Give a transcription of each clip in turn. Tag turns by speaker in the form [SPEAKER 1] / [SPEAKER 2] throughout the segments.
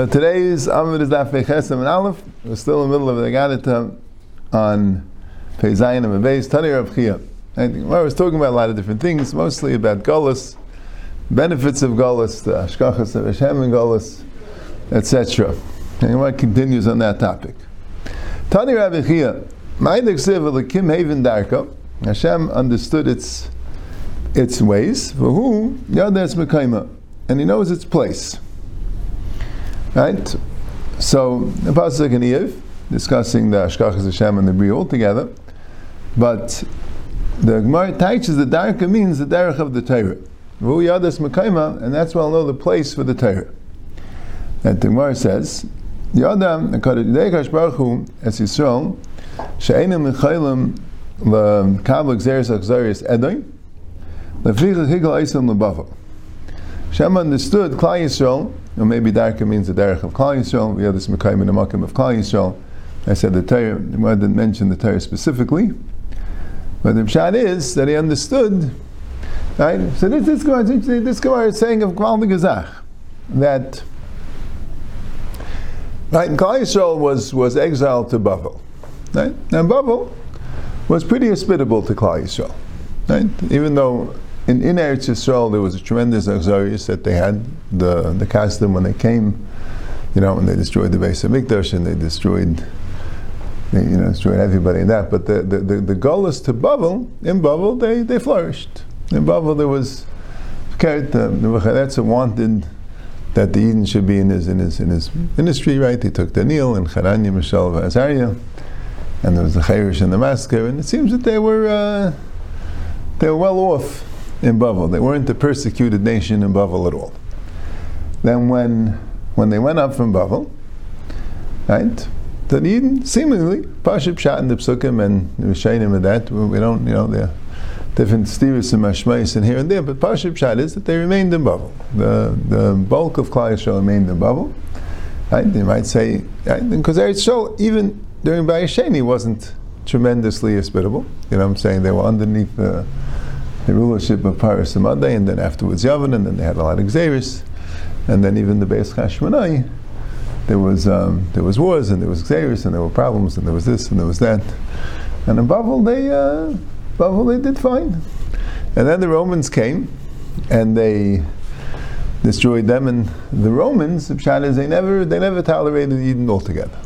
[SPEAKER 1] Today's Amud is Daf and Aleph. We're still in the middle of the Gadita on Peizayin and Beis Tani Rav Chia. I was talking about a lot of different things, mostly about Golas, benefits of Golas, the Ashkachas of Hashem and Golas, etc. And what continues on that topic. Tani Rav Chia, Ma'idek Siv Elikim Haven Darka. Hashem understood its its ways. For who? Yades Mekaima. And he knows its place. Right? So, the Pasuk in Eiv, discussing the Ashkachas Hashem and the Bri all together, but the Gemara teaches the Darka means the Derech of the Torah. Vu Yadas Mekaima, and that's well know the place for the Torah. And the Gemara says, Yadam, Akadosh Baruch Hu, as Yisrael, She'enim Mechaylim L'Kabel Xeris Achzarius Edoi, L'Fricha Higel Eisim L'Bava. Shem understood Klal Yisrael, or maybe Darka means the Derech of Klal Yisrael. We have this Mekayim and Amakim of Klal Yisrael. I said the Torah, I didn't mention the Torah specifically, but the Pshat is that he understood. Right. So this this Gemara, this Gemara is saying of Klal Gazach that right, Klal Yisrael was was exiled to Bavel. Right, and Bavel was pretty hospitable to Klal Yisrael. Right, even though in, in Eretz Yisrael, there was a tremendous exodus that they had, the, the custom when they came, you know, when they destroyed the base of Mikdash and they destroyed, they, you know, destroyed everybody in that. But the, the, the, the goal is to Bavel, in Bavel, they, they flourished. In Bavel, there was, the Nebuchadnezzar wanted that the Eden should be in his, in his, in his ministry, right? He took Daniel and Chananya, Mishael, Azariah, and there was the Chayrish and the massacre, and it seems that they were, uh, they were well off in Bavel. They weren't a persecuted nation in Bavel at all. Then when when they went up from Bavel, right, the Eden seemingly Pashib shot in the Psukim and the Rishayim and that we don't you know they're different steers and mashmais and here and there, but Pashib shot is that they remained in Bavel. The the bulk of Klal remained in Bavel. Right? They might say because Eretz Yisrael even during Bayesheni wasn't tremendously hospitable. You know what I'm saying? They were underneath the the rulership of Paras Madai, and then afterwards Yavin, and then they had a lot of Xeris, and then even the Beis Hashmonai, there was um, there was wars and there was Xeris and there were problems and there was this and there was that, and in Bavel they uh, Bavel they did fine, and then the Romans came, and they destroyed them, and the Romans, Pshat they never they never tolerated Eden altogether.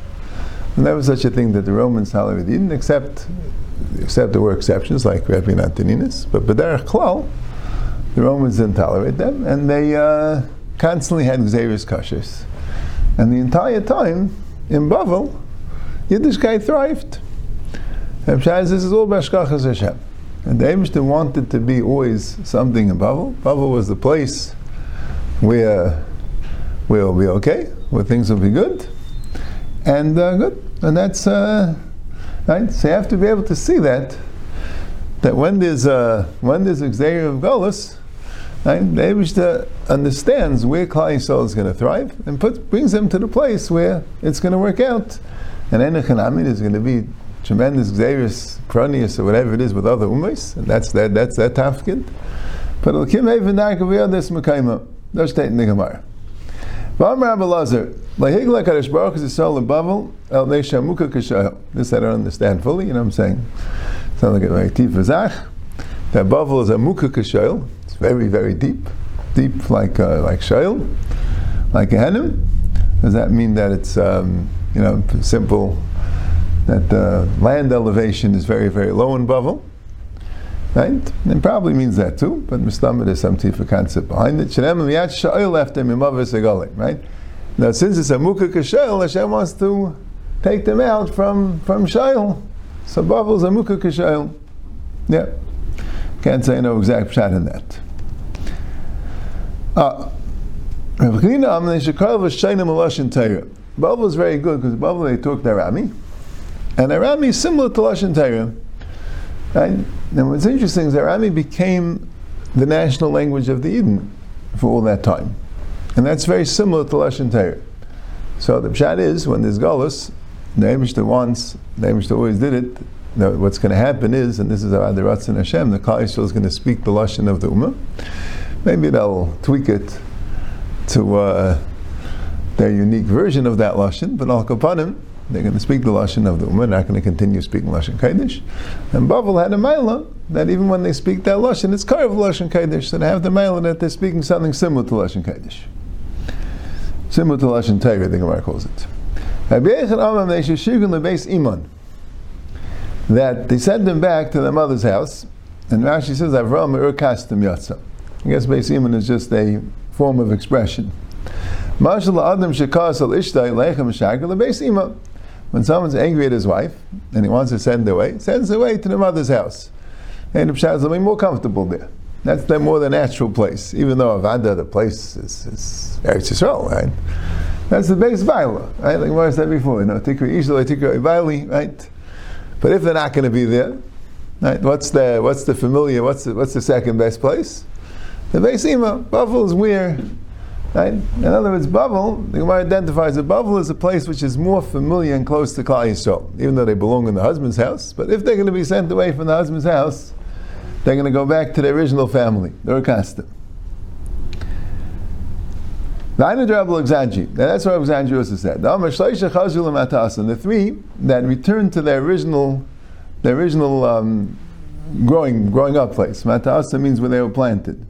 [SPEAKER 1] And there was such a thing that the Romans tolerated Eden, except except there were exceptions like Rabbi Antoninus, but B'derech Klal, the Romans didn't tolerate them, and they uh, constantly had Xeris Kashers. And the entire time, in Bavel, Yiddishkeit thrived. Shai this is all Bashkachas Hashem. And the Eibishter wanted to be always something in Bavel. Bavel was the place where we'll be okay, where things will be good, and uh, good. And that's uh, Right? So you have to be able to see that that when there's a when there's a of Golas, right, the understands where Klal Yisrael is going to thrive and brings them to the place where it's going to work out. And Enochanamid is going to be tremendous Xerius, Cronius, or whatever it is with other ummahs, and that's that that's that tafkid. But Elkim Haven Darkaviyah this Mekaima. They're stating the Gemara. This I don't understand fully, you know what I'm saying? Sounds like a very deep v'zach. That Bavel is a Muka Kashayel. It's very, very deep. Deep like uh, like Shayel, like a Henim. Does that mean that it's, um, you know, simple, that the land elevation is very, very low in Bavel? Right? It probably means that too, but Mustamid is some tifa concept behind it. Right? Now, since it's a Muka Kashel, Hashem wants to take them out from, from Shail. So Bavel's a Muka Kashel. Yeah. Can't say no exact shot in that. Uh, Bavel is very good because Bavel they talk Arami, and Arami is similar to Lashon Torah. Right? Now, what's interesting is that Arami became the national language of the Eden for all that time. And that's very similar to Lashon Torah. So the pshat is, when there's Golas, the Eibishter wants, the Eibishter always did it, what's going to happen is, and this is how the Ratzin Hashem, the Klal Yisrael is going to speak the Lashon of the Ummah. Maybe they'll tweak it to, uh, their unique version of that lashon, but al kapanim, they're going to speak the lashon of the woman, not going to continue speaking lashon kodesh. And Bavel had a mila that even when they speak that lashon, it's of lashon kodesh. So they have the mila that they're speaking something similar to lashon kodesh, similar to lashon Torah, the Gemara calls it. That they sent them back to their mother's house, and Rashi says, Avram urkastim yatsa. I guess Beis Iman is just a form of expression. When someone's angry at his wife and he wants to send her away, sends her away to the mother's house. And the Pshat is be more comfortable there. That's the more the natural place, even though Avada, the place is, is Eretz Yisrael, right? That's the base Vaila, right? Like what I said before, you know, Tikra Ishla, Tikra Ivali, right? But if they're not going to be there, right, what's the, what's the familiar, what's the, what's the second best place? The Beis Ima, is where, right? In other words, Bavel, the Gemara identifies that Bavel is a place which is more familiar and close to Klal Yisrael, even though they belong in the husband's house. But if they're going to be sent away from the husband's house, they're going to go back to their original family, their custom. That's what Alexandria also said. The three that returned to their original, their original um, growing, growing up place. Matasa means where they were planted.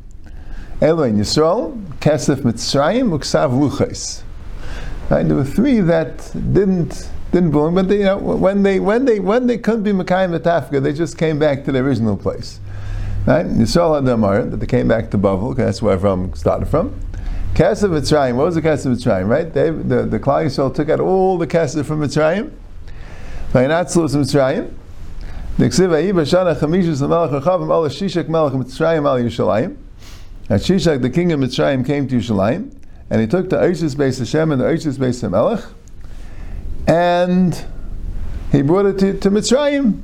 [SPEAKER 1] Eloin Yisrael, Kesef Mitzrayim, Uksav Luchais. Right? There were three that didn't didn't belong, but they, you know, when they when they when they couldn't be Mekayim Metafka, they just came back to the original place. Right? Yisrael had the Amar, that they came back to Bavel, that's where Avram started from. Kesef Mitzrayim, what was the Kesef Mitzrayim, right? They, the, the Klal Yisrael took out all the Kesef from Mitzrayim. Vainatzlus Mitzrayim. The Ksiv Ayi Bashana Chamishus Melech Rechavim Al Shishak Melech Mitzrayim Al Yishalayim. And Shishak, the king of Mitzrayim, came to Yerushalayim, and he took the Oishis Beis Hashem and the Oishis Beis Melech, and he brought it to, to Mitzrayim.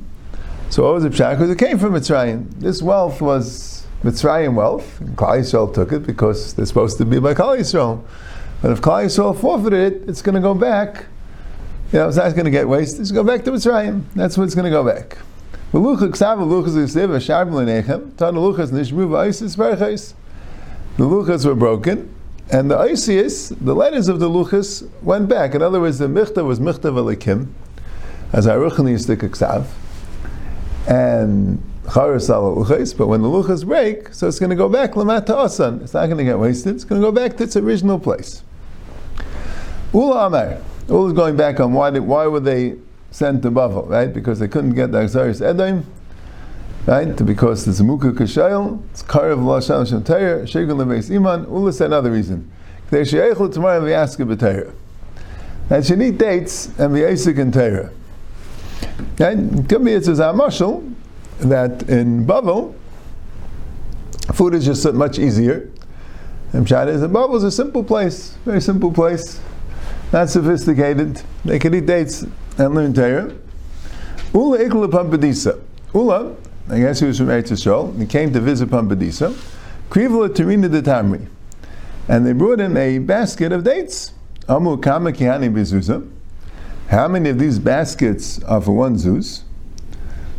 [SPEAKER 1] So what was the pshat? Because it came from Mitzrayim. This wealth was Mitzrayim wealth. And Klal Yisrael took it because they're supposed to be by Klal Yisrael. But if Klal Yisrael forfeited it, it's going to go back. You know, it's not going to get wasted. It's going to go back to Mitzrayim. That's what's going to go back. The luchas were broken, and the Isis, the letters of the luchas, went back. In other words, the michta was michta v'lekim, as Aruchani used to ksav, and charas al luchas. But when the luchas break, so it's going to go back lamata asan. It's not going to get wasted. It's going to go back to its original place. Ula Amar. Ula is going back on why, did, why were they sent to Bavel, right? Because they couldn't get the Azaris Edom right? Because it's muka kashayel, it's karev lashon shem teir, shegun lemeis iman. Ulas another reason. They sheichel tomorrow v'yaska b'teir. And she need dates and the v'yasik and teir. And could be it's a mashal that in Bavel, food is just much easier. And Pshat is that Bavel is a simple place, very simple place, not sophisticated. They can eat dates and learn Torah. Ula ikla Pumbedisa. Ula I guess he was from Eretz Yisrael. He came to visit Pumbedisa. Krivla Terina de Tamri. And they brought him a basket of dates. Amu Kama Kihani Bezuza. How many of these baskets are for one zuz?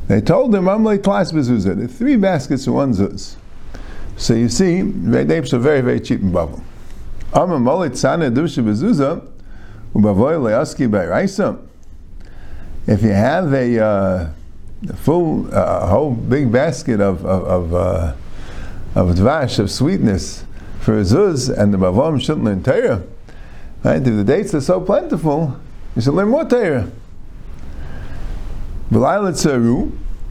[SPEAKER 1] They told him, I'm like bezuzah. There are three baskets for one zuz. So you see, dates are very, very cheap in Babel. Amma molit sana dusha bezuzah. If you have a, uh, full, uh, a whole big basket of of of, uh, of dvash of sweetness for zuz, and the bavam shouldn't learn Torah. Right? If the dates are so plentiful, you should learn more Torah.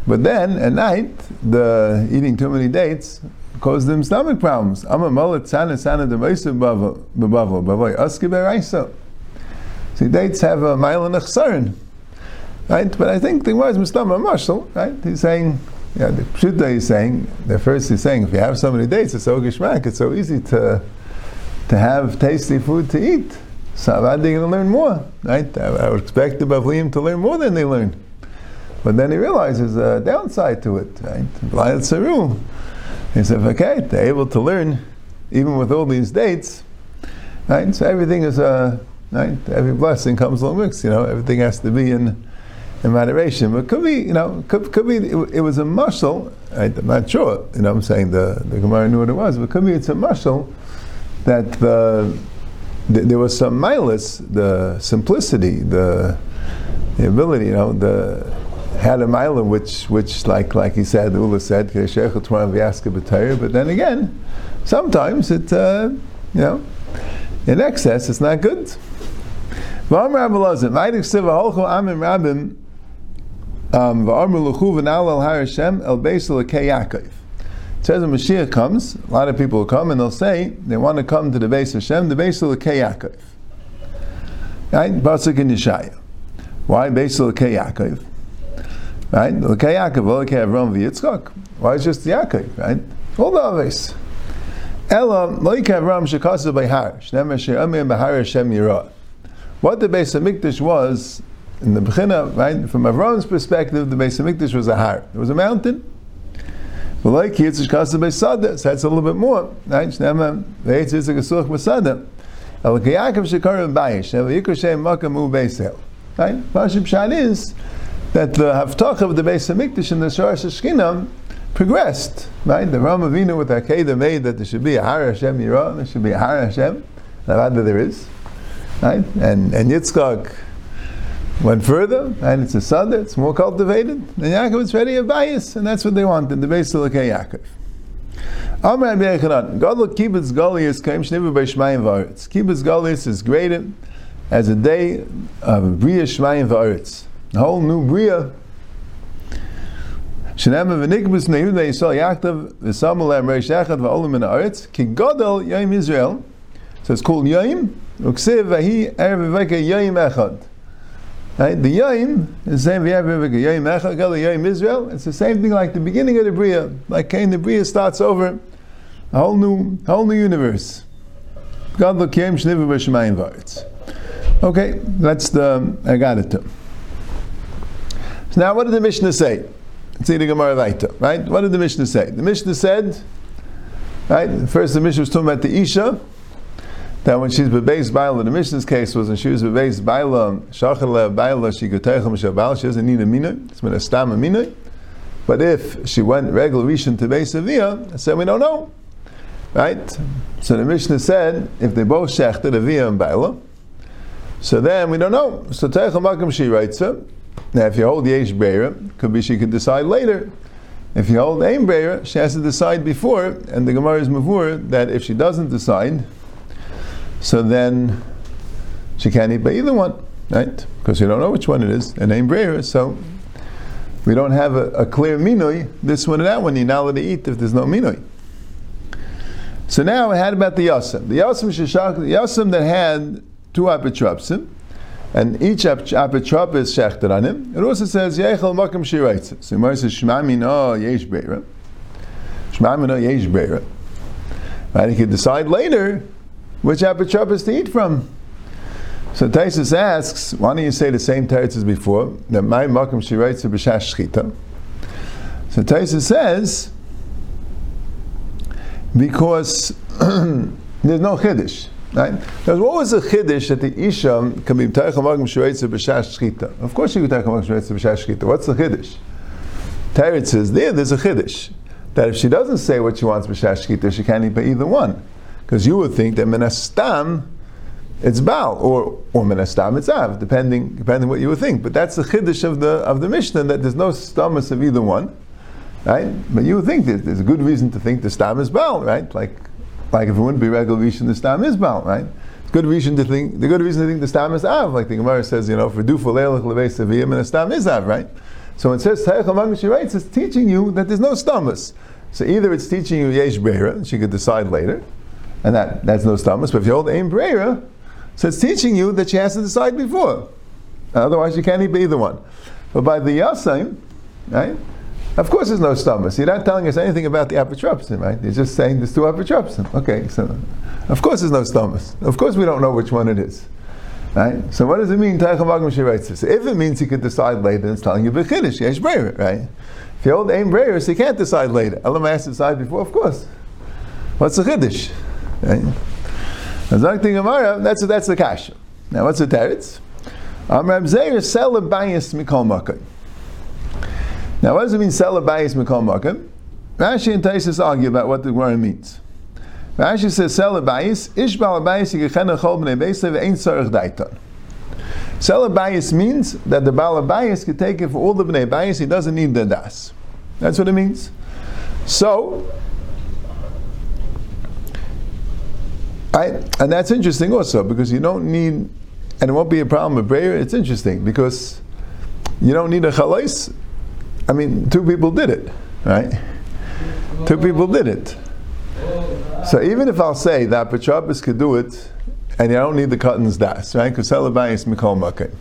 [SPEAKER 1] But then at night, the eating too many dates caused them stomach problems. See, dates have a mile and a chsarin. Right? But I think the Gemara is Mustama Marshal, right? He's saying, yeah, the Pshuta is saying, the first he's saying, if you have so many dates, it's so gishmak, it's so easy to to have tasty food to eat. So they going to learn more? Right? I, I would expect the Bavliim to learn more than they learn. But then he realizes a downside to it, right? Blind Saru. He said, okay, they're able to learn even with all these dates, right? So everything is a, uh, right? Every blessing comes along mixed, you know, everything has to be in in moderation. But could be, you know, could, could be it, it was a muscle. I'm not sure. You know, I'm saying the the Gemara knew what it was, but could be it's a muscle that the th- there was some milus, the simplicity, the, the ability, you know, the had a mile which, which like like he said, Ula said, but then again, sometimes it, uh, you know, in excess, it's not good. Um, the it says when Mashiach comes, a lot of people will come and they'll say they want to come to the base of Hashem, the base of the Yaakov. Right? Pasuk in Yeshaya. Why base of the Yaakov? Right? The Yaakov, the Avram v'Yitzchak. Why is just Yaakov? Right? All the others. Ella loik Avram shekasa behar. Shnemer she'amir behar Hashem yirah. What the base of Mikdash was in the Bechina, right? From Avram's perspective, the base of Mikdash was a har. It was a mountain. But like here, it's Kasa by Sada, so that's a little bit more. Right? Shnema, the Eitz is a Gesuch Masada. El Kayakam Shekarim Bayish, El Yikr Shem Makam U Beisel. Right? Pashim Shan is that the Haftach of the Beis HaMikdash and the Sharash Shkinam progressed. Right? The Ram Avinu with Akedah made that there should be a Har Hashem Yirah, there should be a Har Hashem. Rather there is. Right? And, and Yitzchak went further, and it's a sada, it's more cultivated. And Yaakov is ready a bias, and that's what they wanted, the base of Yaakov. Amr Rabbi Yechanan, Gadol Kibbutz Galuyos came shnivu by Shmayim V'aretz. Kibbutz Galuyos is greater as a day of Bria Shmayim V'aretz. The whole new Bria. Shenema v'nikbus ne'uda yisrael yaktav v'samul em reish echad v'olim in ha'aretz ki Gadol Yom Yizrael. So it's called Yom, uksiv v'hi erev v'veka Yom echad. Right? The Yom is the same. We have Yom Echad, Yom Yizrael. It's the same thing like the beginning of the Bria. Like Cain, the Bria starts over a whole new, whole new universe. God look Lokiem Shnivu B'Shemayim V'Aretz. Okay, that's the I got it. Too. So now, what did the Mishnah say? See the Gemara Vaita, right? What did the Mishnah say? The Mishnah said, right? First, the Mishnah was talking about the Isha that when she's bebeis baila, the Mishnah's case was when she was bebeis baila, shachale baila, she could take shabal, she doesn't need a mina, it's been a stam a mina. But if she went regular rishon to beis avia, said we don't know, right? So the Mishnah said if they both shechted avia and baila, so then we don't know. So teichel makam she writes it. Now if you hold yesh beira, could be she could decide later. If you hold aim beira, she has to decide before, and the Gemara is mavur that if she doesn't decide so then she can't eat by either one, right? Because you don't know which one it is, and name brayer, so we don't have a, a clear minoi, this one and that one, you're not allowed to eat if there's no minoi. So now we had about the yasam. The yasam sheshach, the yasam that had two apotropsim, and each apotrop is shechted on him. It also says yechel makam shiraitz. So Gemara says shema mino yesh beira, shema mino yesh beira. Right? He could decide later which apotropos to eat from. So Taisus asks, why don't you say the same teretz as before? That my makom she writes a b'shash shchita. So Taisus says, because there's no chiddush. Right? Because what was the chiddush that the isha can be teich makom she writes a b'shash shchita? Of course she could teich makom she writes a b'shash shchita. What's the chiddush? Teretz says there, there's a chiddush. That if she doesn't say what she wants b'shash shchita, she can't eat by either one. Because you would think that menastam, it's Baal, or, or menastam, it's Av, depending, depending what you would think. But that's the chiddush of the, of the Mishnah, that there's no stamus of either one. Right? But you would think that there's a good reason to think the stam is Baal, right? Like, like if it wouldn't be regular reason, the stam is Baal, right? Good reason to think, the good reason to think the stam is Av, like the Gemara says, you know, for dufu leilach levei saviyim, and the stam is Av, right? So it says, writes, it's teaching you that there's no stamus. So either it's teaching you yesh beira, she could decide later, and that, that's no stamus. But if you hold aim brera, so it's teaching you that she has to decide before. Otherwise, you can't be either one. But by the yasaim, right? Of course, there's no stamus. You're not telling us anything about the apotropsin, right? You're just saying there's two apotropsin. Okay, so of course there's no stamus. Of course we don't know which one it is. Right? So what does it mean? She writes this. If it means he could decide later, it's telling you bechiddush, yesh right? If you hold aim breyer, so you can't decide later. Elam has to decide before, of course. What's the chiddush? Right? That's that's the kasha. Now what's the teretz? Amram Zeir sell a bias mikol makkah. Now what does it mean sell a bias mikol makkah? Rashi and Taisus argue about what the word means. Rashi says, Sel bias Ish Bal Abayis Yigechena Chol B'nei Beisav Ein Tzarech Daitan. Sel bias means that the Bal bias can take it for all the B'nei bias. he doesn't need the Das. That's what it means. So, I, and that's interesting also because you don't need, and it won't be a problem with prayer. It's interesting because you don't need a chalais. I mean, two people did it, right? Two people did it. So even if I'll say that Petrobus could do it, and you don't need the cuttings das, right? Because Celabayis Mikol Makim.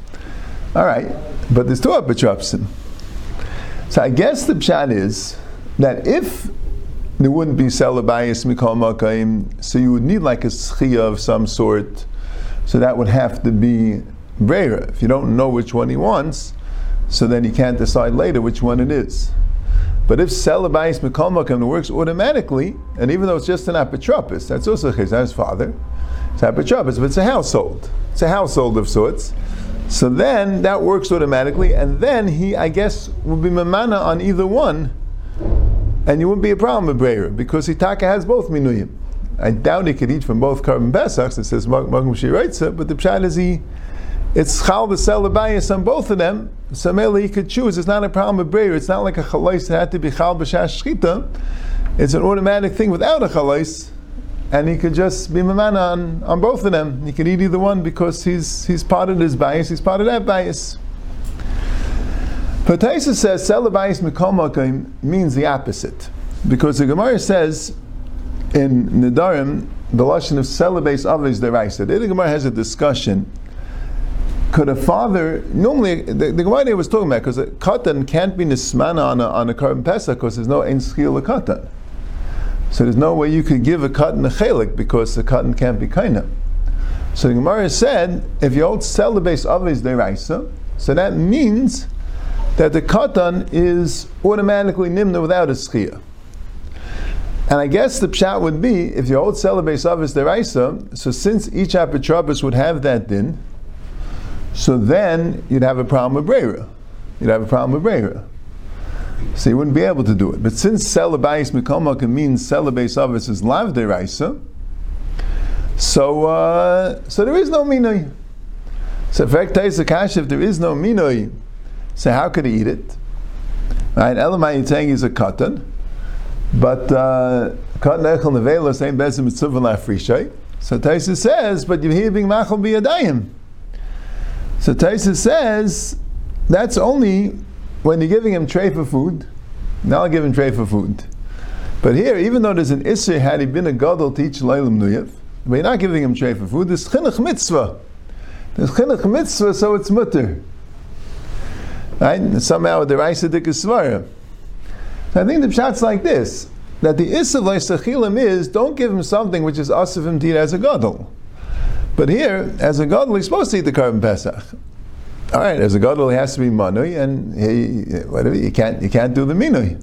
[SPEAKER 1] All right, but there's two Petropsin. So I guess the pshat is that if there wouldn't be Celabayis Mikol Makim, so you would need like a schia of some sort, so that would have to be Brera. If you don't know which one he wants, so then he can't decide later which one it is. But if Celabayis Mikol works automatically, and even though it's just an apotropis, that's also his father, it's apotropis, but it's a household. It's a household of sorts. So then that works automatically, and then he, I guess, will be mamana on either one, and you wouldn't be a problem with Breyer, because Hitaka has both minuyim. I doubt he could eat from both carbon pesachs. It says magum shiraitza, but the pshat is he, it's chal v'sel bayis on both of them. So maybe he could choose. It's not a problem with Breyer. It's not like a chalais that had to be chal b'shash. It's an automatic thing without a chalais and he could just be mamana on, on both of them. He could eat either one because he's he's part of this bias, he's part of that bias. Taisa says Sela bias mikomakim means the opposite. Because the Gemara says in Nidarim, the lashon of Sela base avis deraisa. The Gemara has a discussion. Could a father normally the, the Gemara was talking about because a katan can't be nismana on a on a carbon pesach because there's no ein schil a katan. So there's no way you could give a cotton a chelik because the cotton can't be kaina. So the Gemara said, if you base of his deraisa, so that means that the katan is automatically nimna without a schia. And I guess the pshat would be if you hold sell the deraisa, so since each apitrabus would have that din, so then you'd have a problem with brera. You'd have a problem with brera. So you wouldn't be able to do it. But since Celabayis Mikoma means mean Celabayis Avis is Lav Deraisa, so uh, so there is no Minoi. So if there is no Minoi, so how could he eat it? Right, Elamai saying he's a katan, but uh, katan echel nevela same bezim mitzvah lafrishay. So Taisa says, but you hear being machal biyadayim. So Taisa says that's only when you're giving him tray for food, now I'll give him tray for food. But here, even though there's an Isser, had he been a Gadol to each Leilim Nuyev, but you're not giving him tray for food, there's Chinuch Mitzvah. There's Chinuch Mitzvah, so it's Mutter. Right? Somehow the Raisa Dikasvara. So I think the Pshat's like this that the Isser Leisachilim is don't give him something which is to eat as a Gadol. But here, as a Gadol, he's supposed to eat the carbon Pesach all right, as a gadol, he has to be manui, and he whatever you can't you can't do the minui,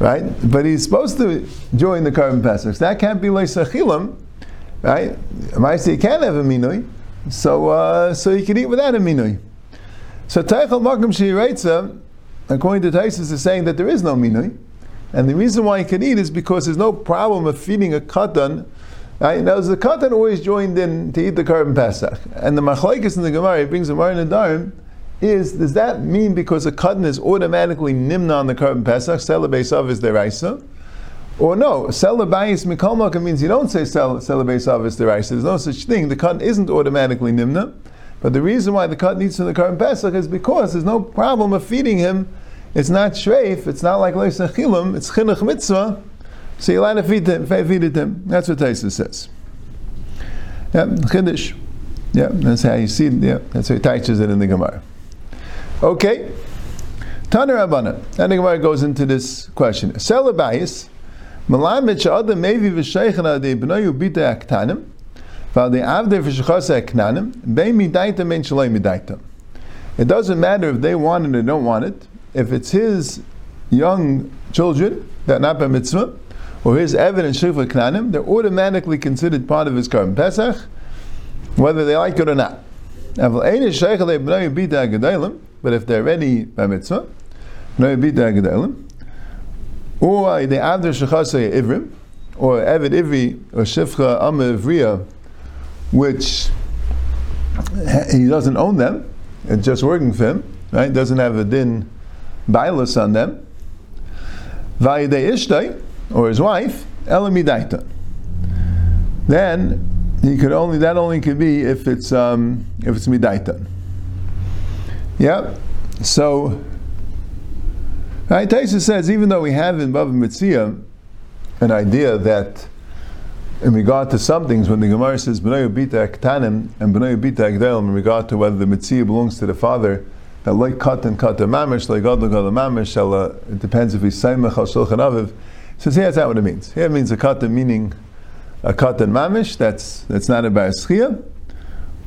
[SPEAKER 1] right? But he's supposed to join the carbon pesach. That can't be like sachilim, right? say he can't have a minui, so uh, so he can eat without a minui. So teichel makom shireitza, according to Taisus, is saying that there is no minui, and the reason why he can eat is because there's no problem of feeding a katan Right? Uh, now, the katan always joined in to eat the carbon pesach, and the machlekes in the Gemara he brings the a Mar Nadarim is does that mean because a katan is automatically nimna on the carbon pesach, selabesav is deraisa, or no? Selabayis mikalmaka means you don't say selabesav is deraisa. There's no such thing. The katan isn't automatically nimna, but the reason why the katan eats from the carbon pesach is because there's no problem of feeding him. It's not shreif. It's not like leisachilim. It's chinuch mitzvah so you're allowed to feed them, feed it them. That's what Taisa says. Yeah, Chiddush. Yeah, that's how you see it. Yeah, that's how he teaches it in the Gemara. Okay. Tana Rabbana. And the Gemara goes into this question. Sela bayis, melamed she'adam mevi v'sheichen adei b'noyu bita aktanim, It doesn't matter if they want it or don't want it. If it's his young children that are not by mitzvah, or his evidence shifra knanim, they're automatically considered part of his carbon pesach, whether they like it or not. But if they're ready by mitzvah, or they avder shechasei ivrim, or Evid Ivri, or Shifcha Amma Ivriya, which he doesn't own them, it's just working for him, right? Doesn't have a din bailus on them. Vayide Ishtay, or his wife, Elamidaita. Then he could only that only could be if it's um, if it's midaita. Yeah. So right, Taisa says even though we have in Bava Mitzia an idea that in regard to some things, when the Gemara says B'nai Bita Ktanim and B'nai Bita Agdelim, in regard to whether the Mitzvah belongs to the father, that like cut and cut a mamish, like God like mamish, it depends if he's Saimach al Shulchan Aviv. So here that's not what it means. Here it means a kata meaning a katan mamish, that's that's not a bar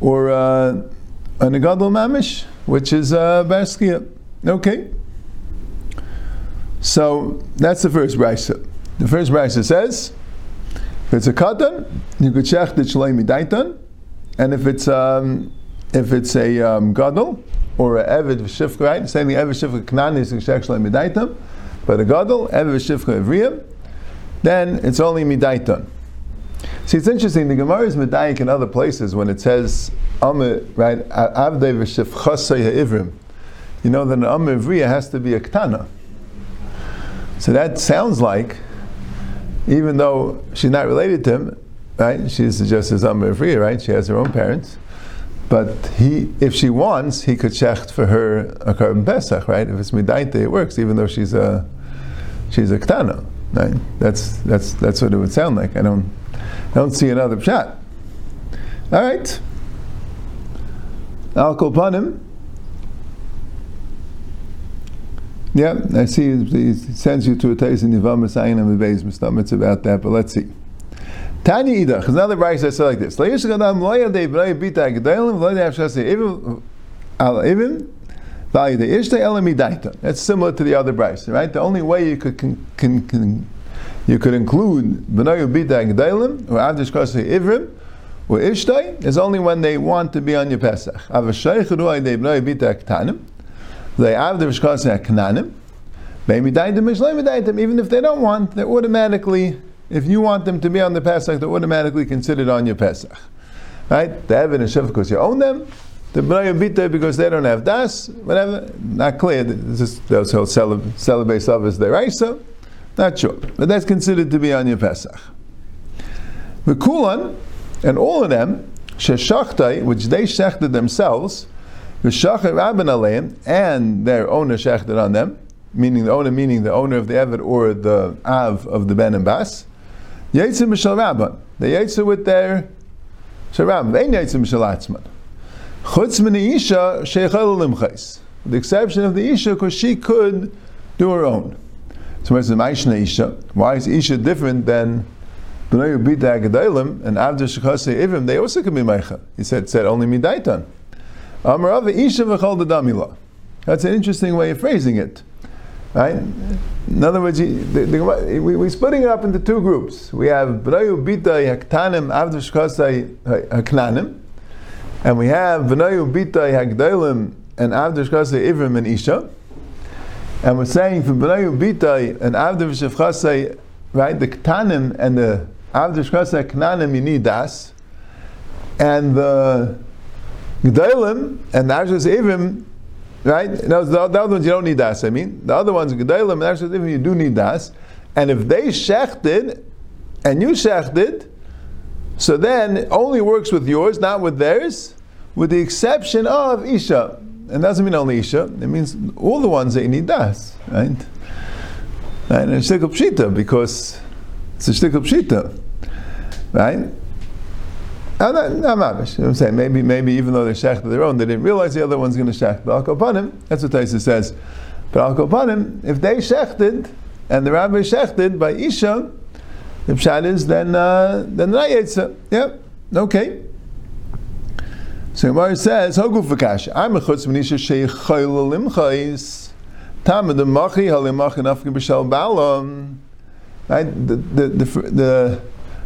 [SPEAKER 1] or uh, a negadol mamish, which is a bar. Okay. So that's the first brisa. The first brisa says, it's a katan, you could check the shalei midaitan, and if it's um, if it's a um, gadol or a eved v'shifka, right? Saying the eved v'shifka knan is check shalei midaitan, but a gadol eved v'shifka evriyam, then it's only midaitan. See, it's interesting. The Gemara is medayik in other places when it says Amr, right? Avdei v'shefchasei ha'ivrim. You know that an Vriya has to be a ktana. So that sounds like, even though she's not related to him, right? She's just his Amr Vriya, right? She has her own parents. But he, if she wants, he could shecht for her a carbon pesach, right? If it's midaita, it works, even though she's a she's a ktana, right? That's that's that's what it would sound like. I don't I don't see another shot. All right. Al Kolpanim. Yeah, I see he sends you to a taste in Yivam Masayin and Bebeis Mustamitz about that, but let's see. Tanya Ida, because another Bryce says like this. Layish Gadam Loya De Bray Bita Gedalim, Loya Avshase Ibim Al Ibim, Vali De Ishte Elamidaita. That's similar to the other Bryce, right? The only way you could can, can, can you could include B'nayu Bita G'dailim, or Avdish Kosei Ivrim, or Ishtay, is only when they want to be on your Pesach. De B'nayu Bita Ktanim, they Kosei Knanim, Maybe them, even if they don't want, they're automatically, if you want them to be on the Pesach, they're automatically considered on your Pesach. Right? They The evidence, of course, you own them. The Bita, because they don't have das, whatever, not clear. This is, those who celebrate Savas Deraisa. Not sure. But that's considered to be on your Pesach. The Kulan, and all of them, Sheshachtai, which they shechted themselves, and their owner shechted on them, meaning the owner, meaning the owner of the Evet or the Av of the Ben and Bas, Yitzim Mishal Rabban. They Yitzim with their Sharab. They Yitzim Mishal Atzman. Chutz min Isha Sheichel Limchais. The exception of the Isha, because she could do her own. So the Maishna Isha? Why is Isha different than B'nai Bita Agadolim and Avda Shechase Ivim? They also can be Meicha. He said, said only Midaitan. That's an interesting way of phrasing it. Right? In other words, the, the, we, we're splitting it up into two groups. We have B'nayu Bita Haktanim Avda Shechase Haknanim, and we have B'nayu Bita Hagdolim and Avda Shechase Ivim and Isha. And we're saying for B'nayu Bitai and Shefchasei, right, the Ktanim and the Shefchasei Knanim, you need das. And the Gedalim and Avdiv Evim, right, no, the, the, other ones you don't need das, I mean. The other ones, Gedalim and Avdiv Evim, you do need das. And if they shechted and you shechted, so then it only works with yours, not with theirs, with the exception of Isha and doesn't mean only Isha, it means all the ones that you need das, right? And it's a pshita because it's a shtickle pshita, right? I'm not, mavish. You know what I'm saying? Maybe, maybe even though they're shechted their own, they didn't realize the other one's going to shech. But I'll go al kopanim, that's what Taisa says. But I'll go al kopanim, if they shechted and the rabbi shechted by Isha, the pshat is then uh, then not yetsa. Yep. Okay. So Gemara says, "Hogu v'kash." I'm a chutz v'nisha sheichayl limchais. Tam the machi halimach nafkin b'shal balam. Right. The, the the the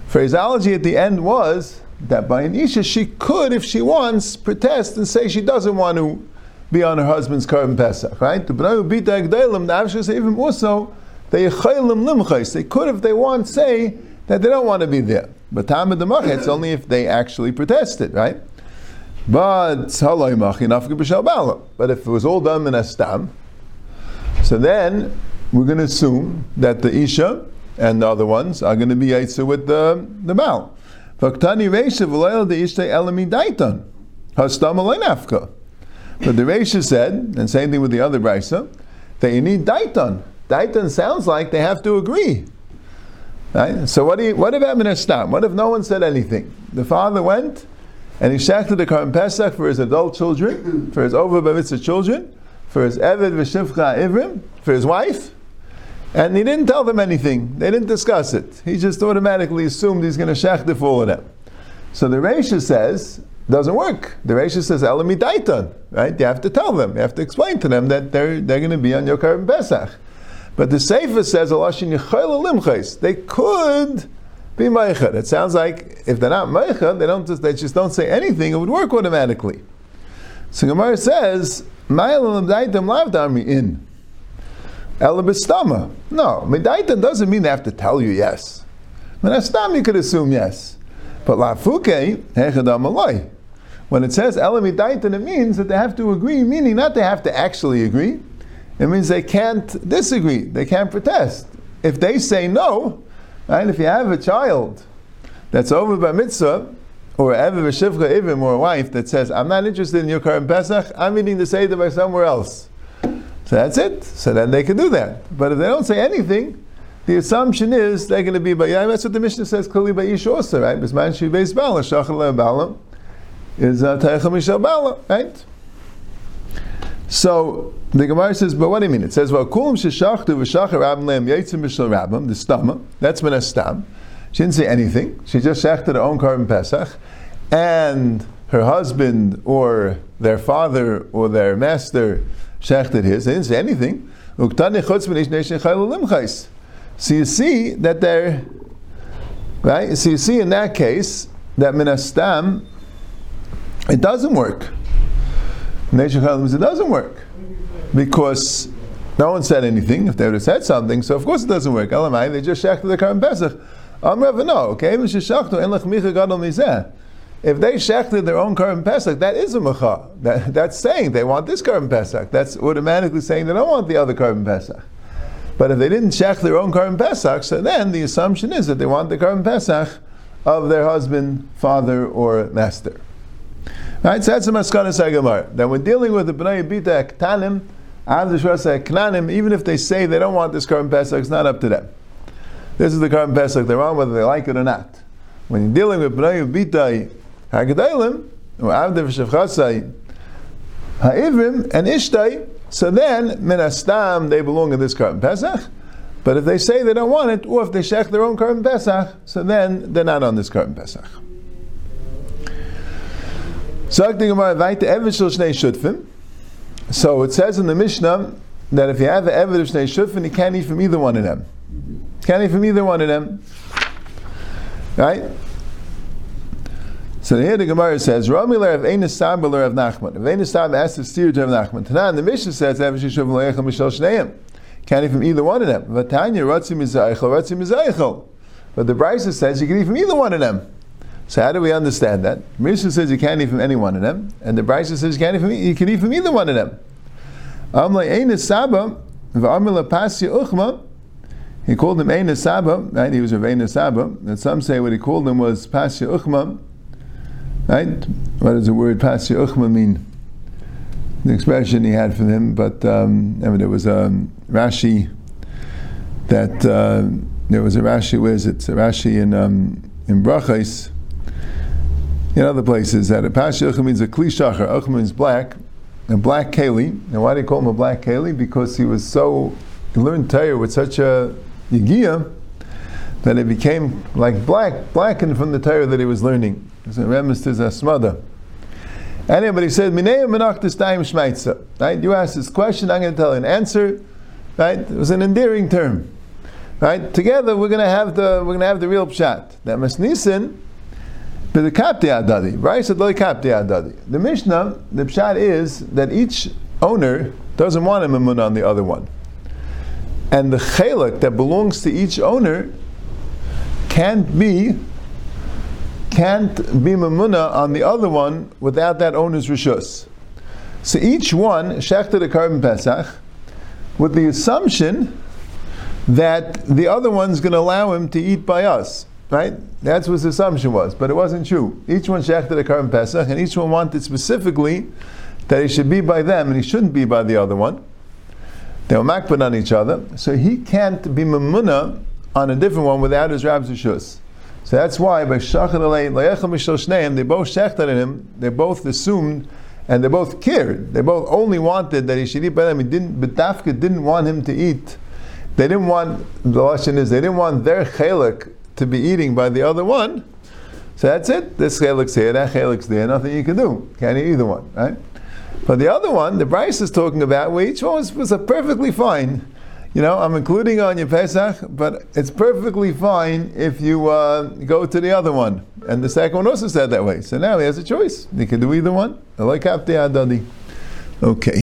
[SPEAKER 1] phraseology at the end was that by an isha she could, if she wants, protest and say she doesn't want to be on her husband's carbon pesach. Right. The b'nayu bita agdelim. The avshas even also they chaylim limchais. They could, if they want, say that they don't want to be there. But Tamid the it's only if they actually protested, right? But but if it was all done in a stam, so then we're going to assume that the Isha and the other ones are going to be Yitzhak with the, the Baal. Vaktani Reisha the Isha elami daitan. Hastam. But the Reisha said, and same thing with the other Brisa, that you need daitan. Daitan sounds like they have to agree. Right? So what, do you, what about Minastam? What if no one said anything? The father went and he shechted the Karim Pesach for his adult children, for his over children, for his Eved v'Shivcha Ivrim, for his wife, and he didn't tell them anything. They didn't discuss it. He just automatically assumed he's going to shecht for all of them. So the Reisha says, doesn't work. The Reisha says, Elami Daitan, right? You have to tell them, you have to explain to them that they're, they're going to be on your Karim Pesach. But the Sefer says, they could be Meichad. It sounds like if they're not Meichad, they, don't just, they just don't say anything, it would work automatically. So Gemara says, in. Elabistama. No, Medaita doesn't mean they have to tell you yes. Menastam you could assume yes. But Lafuke, Hechadam Aloi. When it says Elamidaitan, it means that they have to agree, meaning not they have to actually agree. It means they can't disagree, they can't protest. If they say no, right, if you have a child that's over by mitzvah, or ever v'shivcha ivim, or a wife that says, I'm not interested in your current Pesach, I'm eating the Seder by somewhere else. So that's it. So then they can do that. But if they don't say anything, the assumption is they're going to be by That's what the Mishnah says clearly by Ish also, right? Bisman shi beis bala shachal bala is uh, teichel mishal bala, right? So the Gemara says, but what do you mean? It says, "Well, kulam sheshachtu v'shachar rabim leim yitzim mishal rabim." The stama. That's min stam. She didn't say anything. She just shechted her own carbon pesach, and her husband or their father or their master shechted his. They didn't say anything. So you see that they're right. So you see in that case that minastam it doesn't work. It doesn't work because no one said anything. If they would have said something, so of course it doesn't work. Elamai, They just shechted the current pesach. I'm no. Okay, if they shechted their own Karim Pesach, that is a Macha. That, that's saying they want this Karim Pesach. That's automatically saying they don't want the other Karim Pesach. But if they didn't shech their own Karim Pesach, so then the assumption is that they want the Karim Pesach of their husband, father, or master. Right, so that's the Maskana Sagamar. That when dealing with the Bnei Bita Ktanim, Knanim, even if they say they don't want this Karim Pesach, it's not up to them. This is the Karim Pesach they're on, whether they like it or not. When you're dealing with Bnei Bita Hagdalim, or Avdev Shevchasai, Ha'ivrim, and Ishtai, so then, Minastam, they belong in this Karban Pesach. But if they say they don't want it, or if they shech their own Karban Pesach, so then they're not on this Karban Pesach. So it says in the Mishnah that if you have an Eved of Shnei you can't eat from either one of them. Can't eat from either one of them. Right? So here the Gemara says, Ramiler of Ein Sab of Nachman. If Ein Sab asks to steer to Rav Nachman. Tanan, the Mishnah says, Ev Shishuv Le'echel Mishal Shneim. Can't eat from either one of them. Vatanya, Ratzi Mizaychel, Ratzi Mizaychel. But the Brisa says you can eat from either one of them. So how do we understand that? Mishnah says you can't eat from any one of them, and the Brisa says you can't eat from you can eat from either one of them. Amle Ein Saba, V'amila Pasya Uchma. He called him Ein Saba, right? He was a Ein Saba. And some say what he called him was Pasya Uchma. Right? What does the word pasya uchma mean? The expression he had for him, but um, I mean, there was a Rashi that uh, there was a Rashi. Where is it? A Rashi in um, in Brachos. In other places, that a pasya uchma means a klishachar. Uchma means black, a black keli. And why do they call him a black keli? Because he was so he learned Torah with such a yigia that it became like black, blackened from the Torah that he was learning. It's a remiss to Zasmada. Anybody said, Minei menachtis daim shmeitza. Right? You asked this question, I'm going to tell you an answer. Right? It was an endearing term. Right? Together we're going to have the we're going to have the real pshat. That masnisin but the kapti adadi. Right? So the kapti adadi. The Mishnah, the pshat is that each owner doesn't want a mimun on the other one. And the chalik that belongs to each owner can't be can't be mamuna on the other one without that owner's rishus. So each one shechted a korban pesach with the assumption that the other one's going to allow him to eat by us. Right? That's what his assumption was, but it wasn't true. Each one shechted a korban pesach, and each one wanted specifically that he should be by them and he shouldn't be by the other one. They were makbid on each other, so he can't be mamuna on a different one without his rab's rishus. So that's why they both shechted him. They both assumed and they both cared. They both only wanted that he should eat. He didn't, but Dafka didn't want him to eat. They didn't want the lashon is they didn't want their chelik to be eating by the other one. So that's it. This chelik's here, that chelik's there. Nothing you can do. Can't eat either one, right? But the other one, the Braisa is talking about, where each one was, was a perfectly fine. You know, I'm including on your Pesach, but it's perfectly fine if you uh, go to the other one. And the second one also said that way. So now he has a choice. He can do either one. I like Okay.